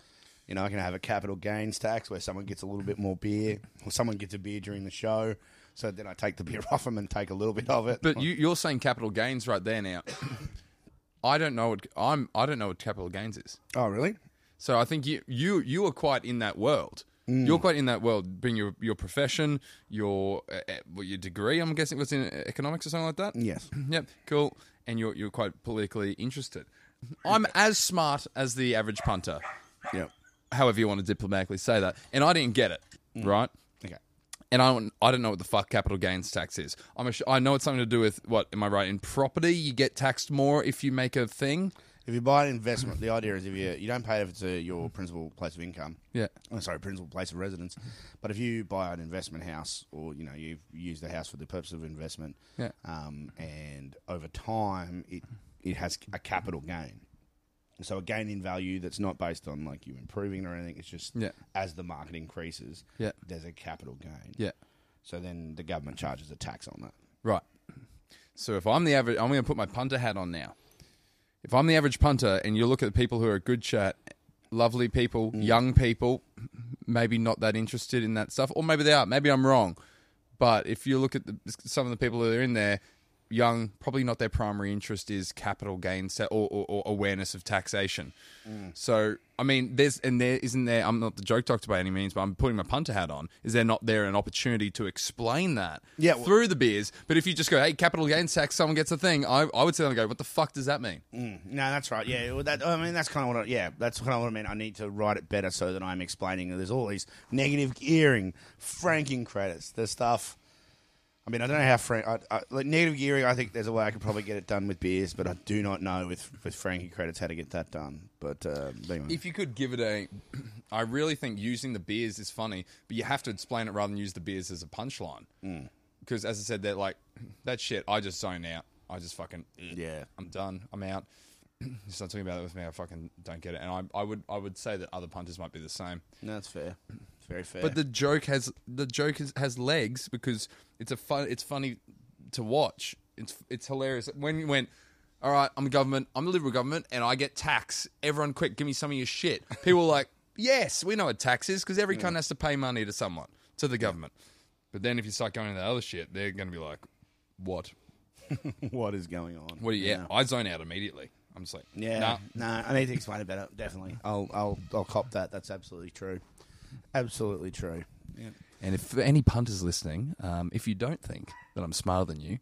Speaker 2: you know, I can have a capital gains tax where someone gets a little bit more beer, or someone gets a beer during the show. So then I take the beer off them and take a little bit of it.
Speaker 1: But you, you're saying capital gains right there now. I don't know what I'm. I don't know what capital gains is.
Speaker 2: oh, really?
Speaker 1: So I think you you you are quite in that world.
Speaker 2: Mm.
Speaker 1: You're quite in that world, being your your profession, your uh, uh, your degree. I'm guessing was in economics or something like that.
Speaker 2: Yes.
Speaker 1: Yep. Cool. And you're you're quite politically interested. I'm as smart as the average punter,
Speaker 2: Yeah.
Speaker 1: however you want to diplomatically say that, and I didn't get it right. And I don't, I don't know what the fuck capital gains tax is. I'm a, I know it's something to do with what am I right? In property, you get taxed more if you make a thing.
Speaker 2: If you buy an investment, the idea is if you you don't pay if it's a, your principal place of income.
Speaker 1: Yeah.
Speaker 2: Oh, sorry, principal place of residence. But if you buy an investment house, or you know you've used the house for the purpose of investment,
Speaker 1: Yeah.
Speaker 2: um, and over time it it has a capital gain. So a gain in value that's not based on like you improving or anything. It's just
Speaker 1: Yeah.
Speaker 2: as the market increases,
Speaker 1: Yeah.
Speaker 2: there's a capital gain.
Speaker 1: Yeah.
Speaker 2: So then the government charges a tax on that.
Speaker 1: Right. So if I'm the average, I'm going to put my punter hat on now. If I'm the average punter, and you look at the people who are good chat, lovely people, mm. young people, maybe not that interested in that stuff, or maybe they are. Maybe I'm wrong. But if you look at the, some of the people that are in there, young, probably not their primary interest is capital gains or, or, or awareness of taxation. Mm. So, I mean, there's and there isn't there. I'm not the joke doctor by any means, but I'm putting my punter hat on. Is there not there an opportunity to explain that
Speaker 2: Yeah, well-
Speaker 1: through the beers? But if you just go, hey, capital gains tax, someone gets a thing, I, I would sit there and go, what the fuck does that mean? Mm.
Speaker 2: No, that's right. Yeah, well, that, I mean that's kind of what. I, yeah, that's kind of what I mean. I need to write it better so that I'm explaining. that There's all these negative gearing, franking credits, the stuff. I mean, I don't know how frank. I, I, like negative gearing. I think there's a way I could probably get it done with beers, but I do not know with with franking credits how to get that done. But uh, anyway.
Speaker 1: If you could give it a, I really think using the beers is funny, but you have to explain it rather than use the beers as a punchline.
Speaker 2: Mm.
Speaker 1: Because as I said, they're like that shit. I just zone out. I just fucking
Speaker 2: yeah,
Speaker 1: I'm done. I'm out. Just not talking about it with me. I fucking don't get it. And I, I would, I would say that other punters might be the same.
Speaker 2: no, that's fair. It's very fair.
Speaker 1: But the joke has the joke has, has legs because it's a fun. It's funny to watch. It's it's hilarious when you went. All right, I'm a government. I'm the liberal government, and I get tax. Everyone, quick, give me some of your shit. People are like, yes, we know what tax is because every cunt has to pay money to someone to the government. But then if you start going into that other shit, they're going to be like, what?
Speaker 2: what is going on?
Speaker 1: You, yeah, I zone out immediately. I'm just like,
Speaker 2: Yeah,
Speaker 1: nah.
Speaker 2: no, I need to explain it better. Definitely, I'll, I'll, I'll cop that. That's absolutely true. Absolutely true. Yeah.
Speaker 1: And if any punters listening, um, if you don't think that I'm smarter than you,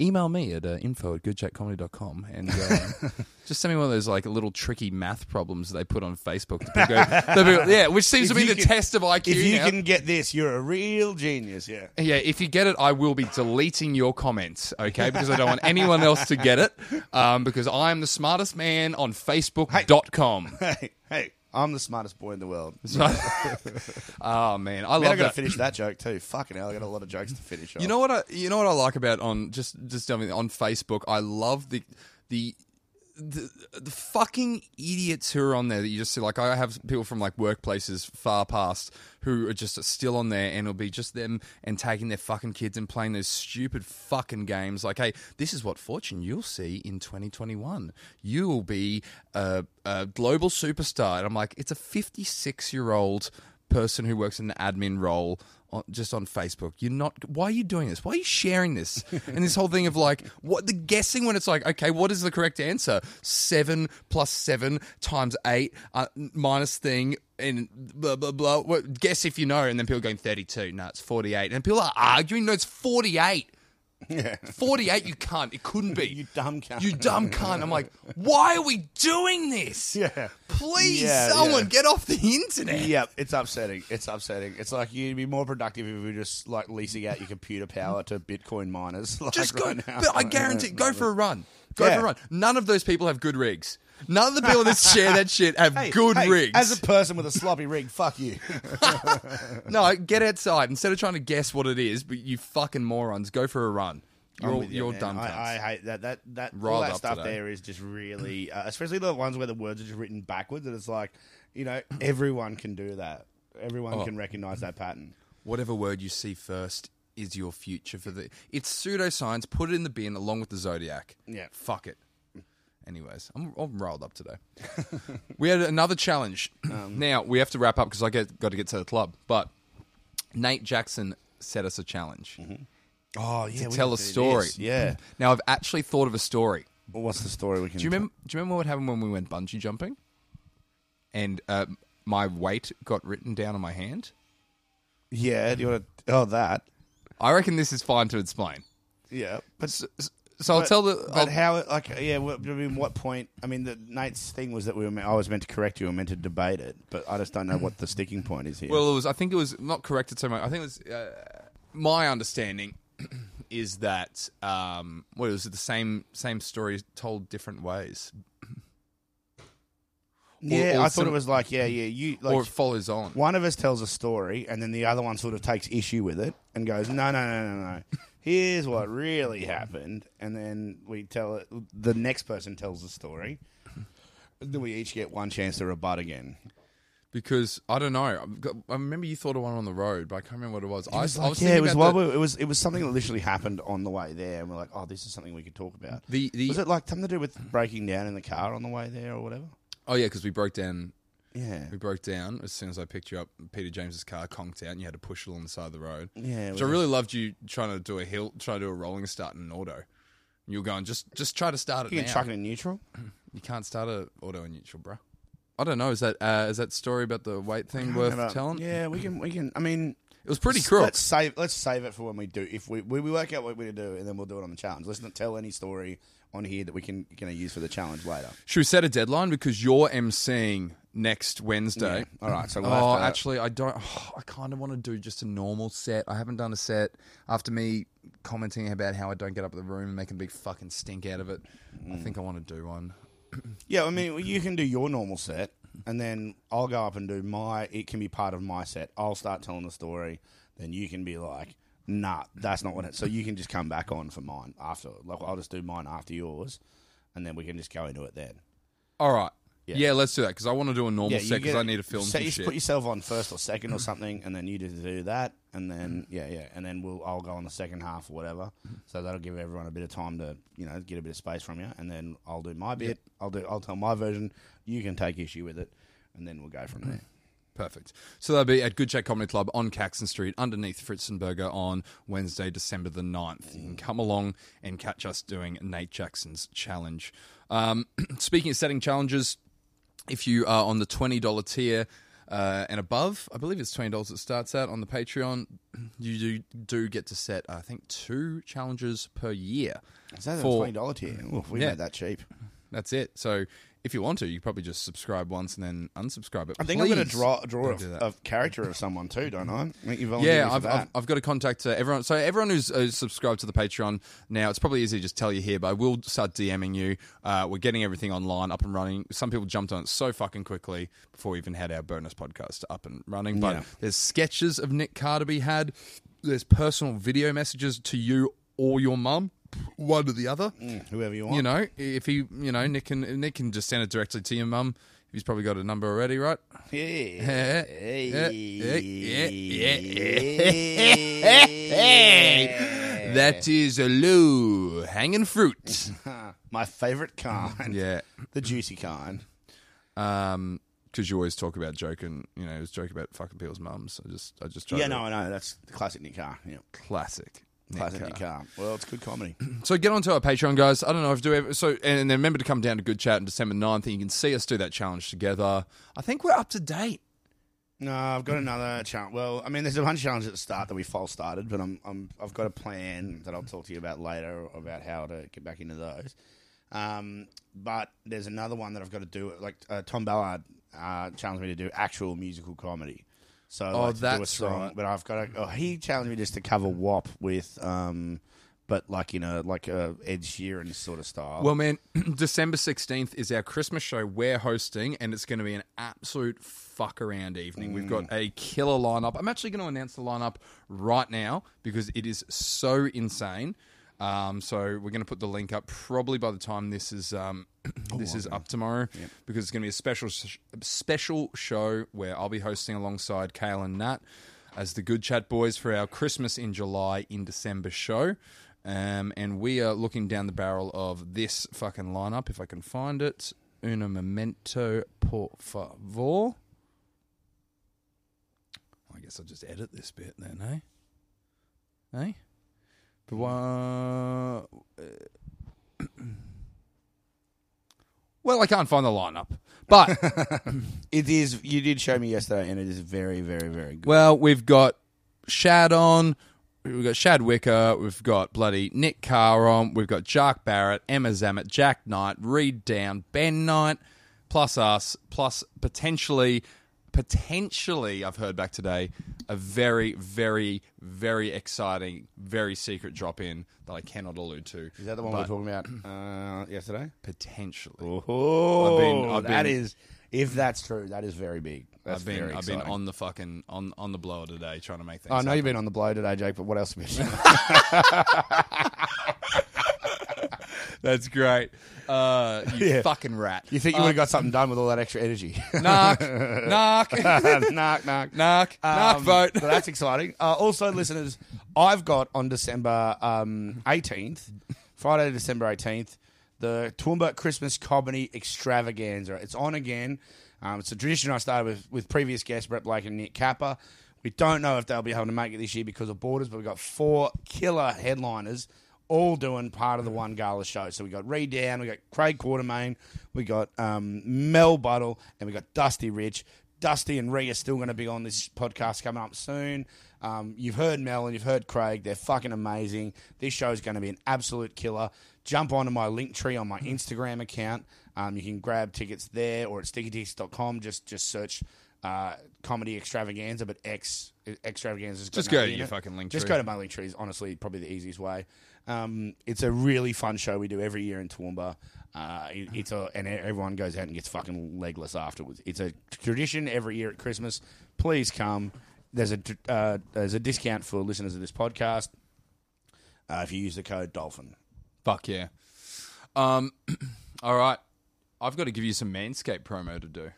Speaker 1: email me at uh, info at goodchatcomedy.com and uh, just send me one of those like little tricky math problems they put on Facebook. To go, they go, yeah, which seems
Speaker 2: If
Speaker 1: to be the
Speaker 2: can-
Speaker 1: test of IQ
Speaker 2: If you
Speaker 1: now.
Speaker 2: can get this, you're a real genius. Yeah.
Speaker 1: Yeah, if you get it, I will be deleting your comments, okay? Because I don't want anyone else to get it. Um, because I'm the smartest man on Facebook.com.
Speaker 2: Hey, hey, I'm the smartest boy in the world.
Speaker 1: oh man, I
Speaker 2: Man,
Speaker 1: love
Speaker 2: I got to
Speaker 1: that.
Speaker 2: finish that joke too. Fucking hell, I got a lot of jokes to finish.
Speaker 1: You know what I you know what I like about on just just something on Facebook. I love the the the, the fucking idiots who are on there that you just see, like I have people from like workplaces far past who are just still on there, and it'll be just them and taking their fucking kids and playing those stupid fucking games. Like, hey, this is what fortune you'll see in 2021. You will be a, a global superstar, and I'm like, it's a 56 year old person who works in an admin role on, just on Facebook. You're not. Why are you doing this? Why are you sharing this? and this whole thing of like what the guessing when it's like, okay, what is the correct answer? Seven plus seven times eight uh, minus thing and blah blah blah. What, guess if you know. And then people going thirty two. No, it's forty eight. And people are arguing. No, it's forty eight.
Speaker 2: Yeah.
Speaker 1: 48, you can't. It couldn't be.
Speaker 2: You dumb cunt.
Speaker 1: You dumb cunt. I'm like, why are we doing this?
Speaker 2: Yeah.
Speaker 1: Please,
Speaker 2: Yeah,
Speaker 1: someone
Speaker 2: yeah.
Speaker 1: get off the internet.
Speaker 2: Yep, it's upsetting. It's upsetting. It's like you'd be more productive if you were just like leasing out your computer power to Bitcoin miners. Like
Speaker 1: Just go.
Speaker 2: right now.
Speaker 1: But I guarantee, go for a run. Go
Speaker 2: Yeah.
Speaker 1: for a run. None of those people have good rigs. None of the people that share that shit have
Speaker 2: Hey,
Speaker 1: good
Speaker 2: hey,
Speaker 1: rigs.
Speaker 2: As a person with a sloppy rig, fuck you.
Speaker 1: no, get outside instead of trying to guess what it is. But you fucking morons, go for a run. You're,
Speaker 2: I'm with you,
Speaker 1: you're
Speaker 2: man.
Speaker 1: dumb.
Speaker 2: I, I hate that. That that all
Speaker 1: Riled
Speaker 2: that
Speaker 1: up
Speaker 2: stuff
Speaker 1: today.
Speaker 2: there is just really, uh, especially the ones where the words are just written backwards. And it's like, you know, everyone can do that. Everyone
Speaker 1: Oh.
Speaker 2: can recognize that pattern.
Speaker 1: Whatever word you see first is your future for the. It's pseudoscience. Put it in the bin along with the zodiac.
Speaker 2: Yeah.
Speaker 1: Fuck it. Anyways, I'm, I'm riled up today. we had another challenge.
Speaker 2: Um,
Speaker 1: now we have to wrap up because I get got to get to the club. But Nate Jackson set us a challenge
Speaker 2: Oh yeah,
Speaker 1: to tell a story.
Speaker 2: Yeah.
Speaker 1: Now I've actually thought of a story.
Speaker 2: Well, what's the story we can?
Speaker 1: Do you remember? Do you remember what happened when we went bungee jumping? And uh, my weight got written down on my hand.
Speaker 2: Yeah. Do you want to? Oh, that.
Speaker 1: I reckon this is fine to explain.
Speaker 2: Yeah. But
Speaker 1: So, so I'll
Speaker 2: But-
Speaker 1: tell the.
Speaker 2: But
Speaker 1: I'll-
Speaker 2: how? Like, yeah. What, I mean, what point? I mean, the Nate's thing was that we were. I was meant to correct you. and meant to debate it, but I just don't know what the sticking point is here.
Speaker 1: Well, it was. I think it was not corrected so much. I think it was. Uh, my understanding is that um, what was it the same same story told different ways,
Speaker 2: yeah,
Speaker 1: or
Speaker 2: I thought it was like, yeah, yeah. You like
Speaker 1: or it follows on.
Speaker 2: one of us tells a story, and then the other one sort of takes issue with it and goes, no, no, no, no, no. Here's what really happened, and then we tell it. The next person tells the story. Then we each get one chance to rebut again.
Speaker 1: Because I don't know. I've got- I remember you thought of one on the road, but I can't remember what it was. I,
Speaker 2: was
Speaker 1: I
Speaker 2: like,
Speaker 1: was
Speaker 2: yeah,
Speaker 1: thinking
Speaker 2: it was,
Speaker 1: about
Speaker 2: while
Speaker 1: the,
Speaker 2: we- it was it was something that literally happened on the way there, and we're like, oh, this is something we could talk about.
Speaker 1: the, the
Speaker 2: was it like something to do with breaking down in the car on the way there or whatever?
Speaker 1: oh yeah, because we broke down.
Speaker 2: Yeah,
Speaker 1: We broke down as soon as I picked you up. Peter James's car conked out, and you had to push it along the side of the road.
Speaker 2: yeah.
Speaker 1: Which I really loved you trying to do a hill, try to do a rolling start in an auto. You were going just just try to start it
Speaker 2: You can
Speaker 1: now.
Speaker 2: chuck it in neutral.
Speaker 1: You can't start a auto in neutral, bro. I don't know. Is that uh, is that story about the weight thing worth
Speaker 2: Remember-
Speaker 1: telling?
Speaker 2: Yeah, we can. We can. I mean,
Speaker 1: It was pretty cruel.
Speaker 2: Let's save. Let's save it for when we do. If we we, we work out what we're gonna do, and then we'll do it on the challenge. Let's not tell any story on here that we can gonna use for the challenge later.
Speaker 1: Should we set a deadline because you're emceeing next Wednesday?
Speaker 2: Yeah. All right. So we'll
Speaker 1: Oh,
Speaker 2: have to,
Speaker 1: actually, I don't. I kind of want to do just a normal set. I haven't done a set after me commenting about how I don't get up in the room and making a big fucking stink out of it. I
Speaker 2: Mm.
Speaker 1: think I want to do one.
Speaker 2: Yeah, I mean, you can do your normal set, and then I'll go up and do my. It can be part of my set. I'll start telling the story, then you can be like, "Nah, that's not what it." So you can just come back on for mine after. Like I'll just do mine after yours, and then we can just go into it then.
Speaker 1: All right. Yeah,
Speaker 2: Yeah.
Speaker 1: let's do that because I want to do a normal set because I need to film
Speaker 2: set,
Speaker 1: some
Speaker 2: you
Speaker 1: shit.
Speaker 2: Put yourself on first or second or something, and then you just do that, and then yeah, yeah, and then we'll I'll go on the second half or whatever. So that'll give everyone a bit of time to you know get a bit of space from you, and then I'll do my bit. I'll do I'll tell my version. You can take issue with it, and then we'll go from there.
Speaker 1: Perfect. So that'll be at Good Chat Comedy Club on Caxton Street underneath Fritzenberger on Wednesday, December the 9th. You can come along and catch us doing Nate Jackson's challenge. Um, speaking of setting challenges, if you are on the $20 tier uh, and above, I believe it's $20 it starts at on the Patreon, you do, do get to set, I think, two challenges per year.
Speaker 2: Is that a
Speaker 1: For-
Speaker 2: twenty dollar tier? Oof, we
Speaker 1: Yeah.
Speaker 2: made that cheap.
Speaker 1: That's it. So if you want to, you probably just subscribe once and then unsubscribe it.
Speaker 2: I think I'm going to draw draw
Speaker 1: don't do that.
Speaker 2: a, a character of someone too, don't I? I think you volunteered
Speaker 1: Yeah, I've. I've, I've got to contact uh, everyone. So everyone who's uh, subscribed to the Patreon now, it's probably easy to just tell you here, but I will start DMing you. Uh, we're getting everything online, up and running. Some people jumped on it so fucking quickly before we even had our bonus podcast up and running. But
Speaker 2: Yeah.
Speaker 1: there's sketches of Nick Carr to be had. There's personal video messages to you or your mum. One or the other.
Speaker 2: Whoever you want.
Speaker 1: You know, if he, you know, Nick can Nick can just send it directly to your mum. He's probably got a number already, right?
Speaker 2: Yeah.
Speaker 1: Yeah. Yeah. That is a low hanging fruit.
Speaker 2: My favourite kind.
Speaker 1: yeah.
Speaker 2: The juicy kind.
Speaker 1: Um, because you always talk about joking, you know, it was joking about fucking people's mums. I just, I just try
Speaker 2: Yeah, no, I know. That's the classic Nick Carr. Yeah.
Speaker 1: classic.
Speaker 2: Classic. Nick Carr. Well, it's good comedy.
Speaker 1: So get onto our Patreon, guys. I don't know if do ever, so, and then remember to come down to Good Chat on December 9th, and you can see us do that challenge together. I think we're up to date.
Speaker 2: No, I've got another challenge. Well, I mean, there's a bunch of challenges at the start that we false started, but I'm, I'm I've got a plan that I'll talk to you about later about how to get back into those. Um, but there's another one that I've got to do. Like uh, Tom Ballard uh, challenged me to do actual musical comedy. So
Speaker 1: Oh,
Speaker 2: like, to do a
Speaker 1: that's
Speaker 2: song,
Speaker 1: right.
Speaker 2: But I've got A, oh, he challenged me just to cover WAP with, um, but like in a like a Ed Sheeran sort of style.
Speaker 1: Well, man, December 16th is our Christmas show we're hosting, and it's going to be an absolute fuck around evening. We've got a killer lineup. I'm actually going to announce the lineup right now because it is so insane. Um, so we're going to put the link up probably by the time this is um, this is up tomorrow because it's going to be a special sh- special show where I'll be hosting alongside Kale and Nat as the Good Chat Boys for our Christmas in July in December show. Um, and we are looking down the barrel of this fucking lineup, if I can find it. Una memento, por favor. I guess I'll just edit this bit then, eh? Eh? Uh, well, I can't find the lineup. But
Speaker 2: it is. You did show me yesterday, and it is very, very, very good.
Speaker 1: Well, we've got Shad on. We've got Shad Wicker. We've got bloody Nick Carr on. We've got Jack Barrett, Emma Zammett, Jack Knight, Reed Down, Ben Knight, plus us, plus potentially, potentially, I've heard back today, a very, very, very exciting, very secret drop in that I cannot allude to.
Speaker 2: Is that the one we were talking about uh, yesterday?
Speaker 1: Potentially.
Speaker 2: Oh,
Speaker 1: I've been- I've
Speaker 2: that
Speaker 1: been-
Speaker 2: is- if that's true, that is very big. That's
Speaker 1: I've been
Speaker 2: very
Speaker 1: I've been
Speaker 2: exciting.
Speaker 1: on the fucking on on the blower today trying to make things.
Speaker 2: I know
Speaker 1: happen.
Speaker 2: you've been on the blow today, Jake. But what else have you been?
Speaker 1: That's great. Uh, you
Speaker 2: Yeah.
Speaker 1: fucking rat.
Speaker 2: you think you would have got something done with all that extra energy?
Speaker 1: knock, knock,
Speaker 2: knock, knock,
Speaker 1: knock, knock,
Speaker 2: Um,
Speaker 1: vote.
Speaker 2: so that's exciting. Uh, also, listeners, I've got on December um, 18th, Friday, December 18th, the Toowoomba Christmas Comedy Extravaganza. It's on again. Um, it's a tradition I started with, with previous guests, Brett Blake and Nick Kappa. We don't know if they'll be able to make it this year because of borders, but we've got four killer headliners all doing part of the one gala show. So we got Reed Down, we got Craig Quartermaine, we got um, Mel Buttle, and we got Dusty Rich. Dusty and Ree are still going to be on this podcast coming up soon. Um, you've heard Mel and you've heard Craig. They're fucking amazing. This show is going to be an absolute killer. Jump onto my link tree on my Instagram account. Um, you can grab tickets there or at stickyticks.com. Just just search uh, comedy extravaganza, but X extravaganza.
Speaker 1: Just go to your fucking link
Speaker 2: Just
Speaker 1: tree.
Speaker 2: go to my link tree. Is honestly probably the easiest way. Um, it's a really fun show we do every year in Toowoomba. Uh, it- it's a and everyone goes out and gets fucking legless afterwards. It's a tradition every year at Christmas. Please come. There's a uh, there's a discount for listeners of this podcast uh, if you use the code Dolphin.
Speaker 1: Fuck yeah. Um, all right. I've got to give you some Manscaped promo to do.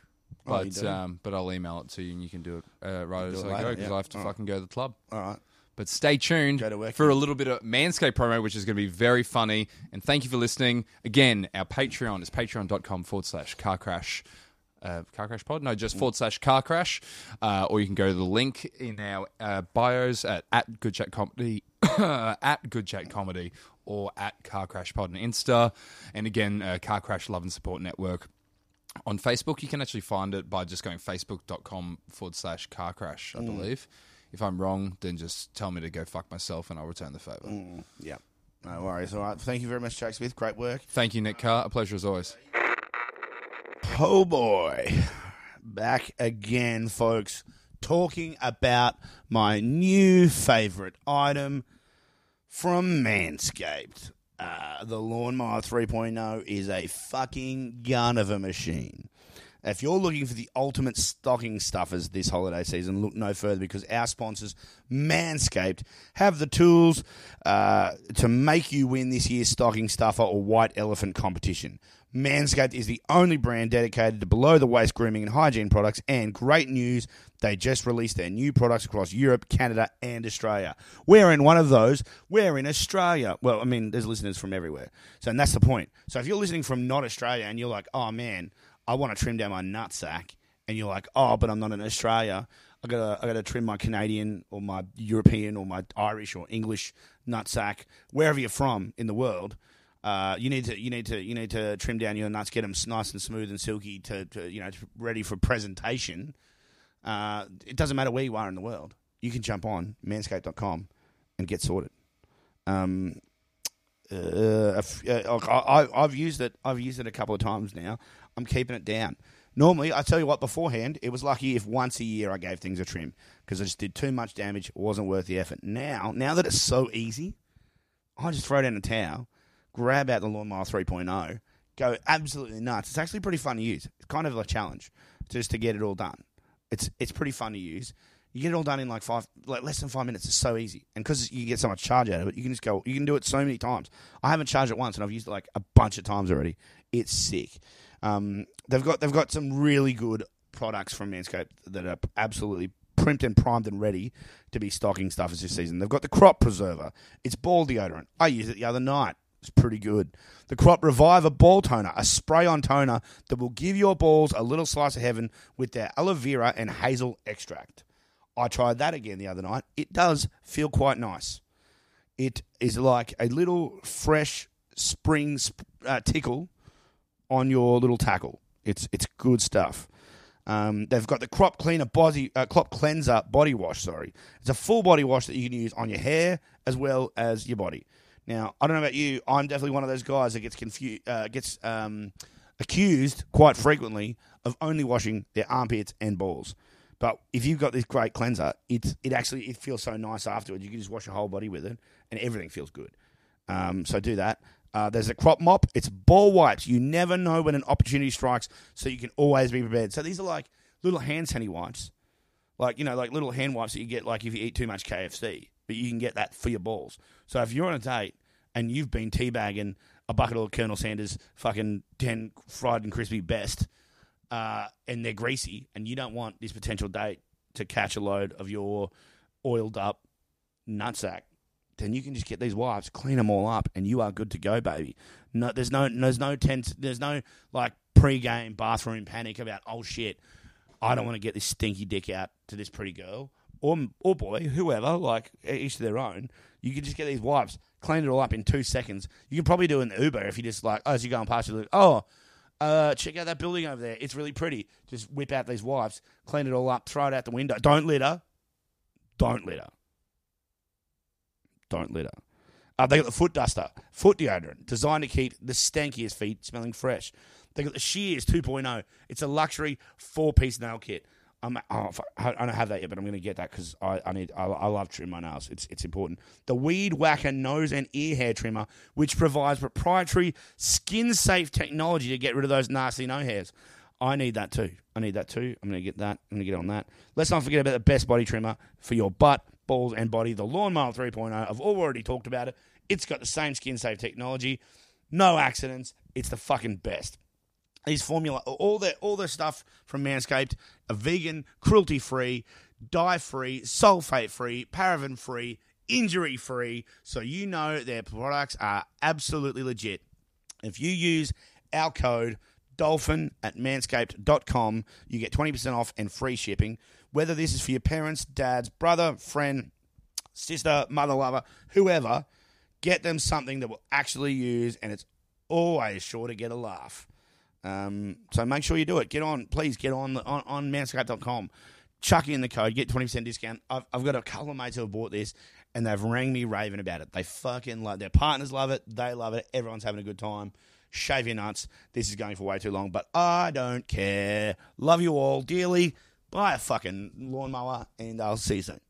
Speaker 2: Oh, you
Speaker 1: But
Speaker 2: do?
Speaker 1: um, but I'll email it to you and you can do it uh, right as
Speaker 2: it
Speaker 1: I
Speaker 2: later,
Speaker 1: go because
Speaker 2: yeah.
Speaker 1: I have to
Speaker 2: All right.
Speaker 1: fucking go to the club.
Speaker 2: All right.
Speaker 1: But stay tuned
Speaker 2: Go to work,
Speaker 1: for a little bit of Manscaped promo, which is going to be very funny. And thank you for listening. Again, our Patreon is patreon.com forward slash car crash. Uh, car crash pod? No, just forward slash car crash. Uh, or you can go to the link in our uh, bios at, at Good Chat Comedy, at Good Chat Comedy, or at Car Crash Pod on Insta. And again, uh, Car Crash Love and Support Network. On Facebook, you can actually find it by just going facebook.com forward slash car crash, I believe. If I'm wrong, then just tell me to go fuck myself and I'll return the favour.
Speaker 2: Yeah. No worries. All right. Thank you very much, Jack Smith. Great work.
Speaker 1: Thank you, Nick Carr. A pleasure as always.
Speaker 2: Oh boy. Back again, folks. Talking about my new favorite item from Manscaped. Uh, the Lawnmower 3.0 is a fucking gun of a machine. If you're looking for the ultimate stocking stuffers this holiday season, look no further because our sponsors, Manscaped, have the tools uh, to make you win this year's stocking stuffer or white elephant competition. Manscaped is the only brand dedicated to below the waist grooming and hygiene products. And great news, they just released their new products across Europe, Canada, and Australia. We're in one of those. We're in Australia. Well, I mean, there's listeners from everywhere. So, and that's the point. So, if you're listening from not Australia and you're like, oh man, I want to trim down my nutsack, and you're like, oh, but I'm not in Australia. I gotta, I gotta trim my Canadian or my European or my Irish or English nutsack, wherever you're from in the world. Uh, you need to you need to you need to trim down your nuts, get them nice and smooth and silky to, to you know to, ready for presentation. Uh, it doesn't matter where you are in the world. You can jump on manscaped.com and get sorted. Um, uh, I, I've used it. I've used it a couple of times now. I'm keeping it down. Normally, I tell you what, beforehand, it was lucky if once a year I gave things a trim because I just did too much damage. It wasn't worth the effort. Now, now that it's so easy, I just throw down a towel, grab out the lawnmower 3.0, go absolutely nuts. It's actually pretty fun to use. It's kind of a challenge just to get it all done. It's it's pretty fun to use. You get it all done in like five, like less than five minutes. It's so easy, and because you get so much charge out of it, you can just go. You can do it so many times. I haven't charged it once, and I've used it like a bunch of times already. It's sick. Um, they've got they've got some really good products from Manscaped that are absolutely primed and primed and ready to be stocking stuffers this season. They've got the Crop Preserver. It's ball deodorant. I used it the other night. It's pretty good. The Crop Reviver Ball Toner, a spray on toner that will give your balls a little slice of heaven with their aloe vera and hazel extract. I tried that again the other night. It does feel quite nice. It is like a little fresh spring sp- uh, tickle on your little tackle. It's it's good stuff. Um, they've got the Crop Cleaner body, uh, Crop Cleanser body wash. Sorry, it's a full body wash that you can use on your hair as well as your body. Now, I don't know about you. I'm definitely one of those guys that gets confused, uh, gets um, accused quite frequently of only washing their armpits and balls. But if you've got this great cleanser, it's it actually it feels so nice afterwards. You can just wash your whole body with it, and everything feels good. Um, so do that. Uh, there's a crop mop. It's ball wipes. You never know when an opportunity strikes, so you can always be prepared. So these are like little hand sanitizer wipes, like you know, like little hand wipes that you get like if you eat too much KFC, but you can get that for your balls. So if you're on a date and you've been teabagging a bucket of Colonel Sanders fucking ten fried and crispy best, uh, and they're greasy, and you don't want this potential date to catch a load of your oiled up nutsack then you can just get these wipes, clean them all up, and you are good to go, baby. No, there's no, there's no tense, there's no like pre-game bathroom panic about oh shit, I don't want to get this stinky dick out to this pretty girl or or boy, whoever, like each to their own. You can just get these wipes, clean it all up in two seconds. You can probably do in Uber if you just like, oh, as you're going past, you look, oh, uh, check out that building over there. It's really pretty. Just whip out these wipes, clean it all up, throw it out the window. Don't litter. Don't litter don't litter. Uh, they got the foot duster, foot deodorant, designed to keep the stankiest feet smelling fresh. They got the Shears 2.0. It's a luxury four-piece nail kit. I'm, oh, I don't have that yet, but I'm going to get that because I, I, need. I, I love trimming my nails. It's it's important. The Weed Whacker nose and ear hair trimmer, which provides proprietary skin-safe technology to get rid of those nasty no hairs. I need that too. I need that too. I'm going to get that. I'm going to get on that. Let's not forget about the best body trimmer for your butt, balls, and body, the Lawnmower 3.0. I've already talked about it. It's got the same skin safe technology, no accidents. It's the fucking best. These formula, all the all the stuff from Manscaped, vegan, cruelty free, dye free, sulfate free, paraben free, injury free. So you know their products are absolutely legit. If you use our code dolphin at manscaped.com, you get 20% off and free shipping. Whether this is for your parents, dads, brother, friend, sister, mother, lover, whoever, get them something that will actually use, and it's always sure to get a laugh. Um, so make sure you do it. Get on, please get on on, on manscaped.com. Chuck in the code, get 20% discount. I've, I've got a couple of mates who have bought this and they've rang me raving about it. They fucking love Their partners love it. They love it. Everyone's having a good time. Shave your nuts. This is going for way too long, but I don't care. Love you all dearly. Buy a fucking lawnmower and uh, I'll see you soon.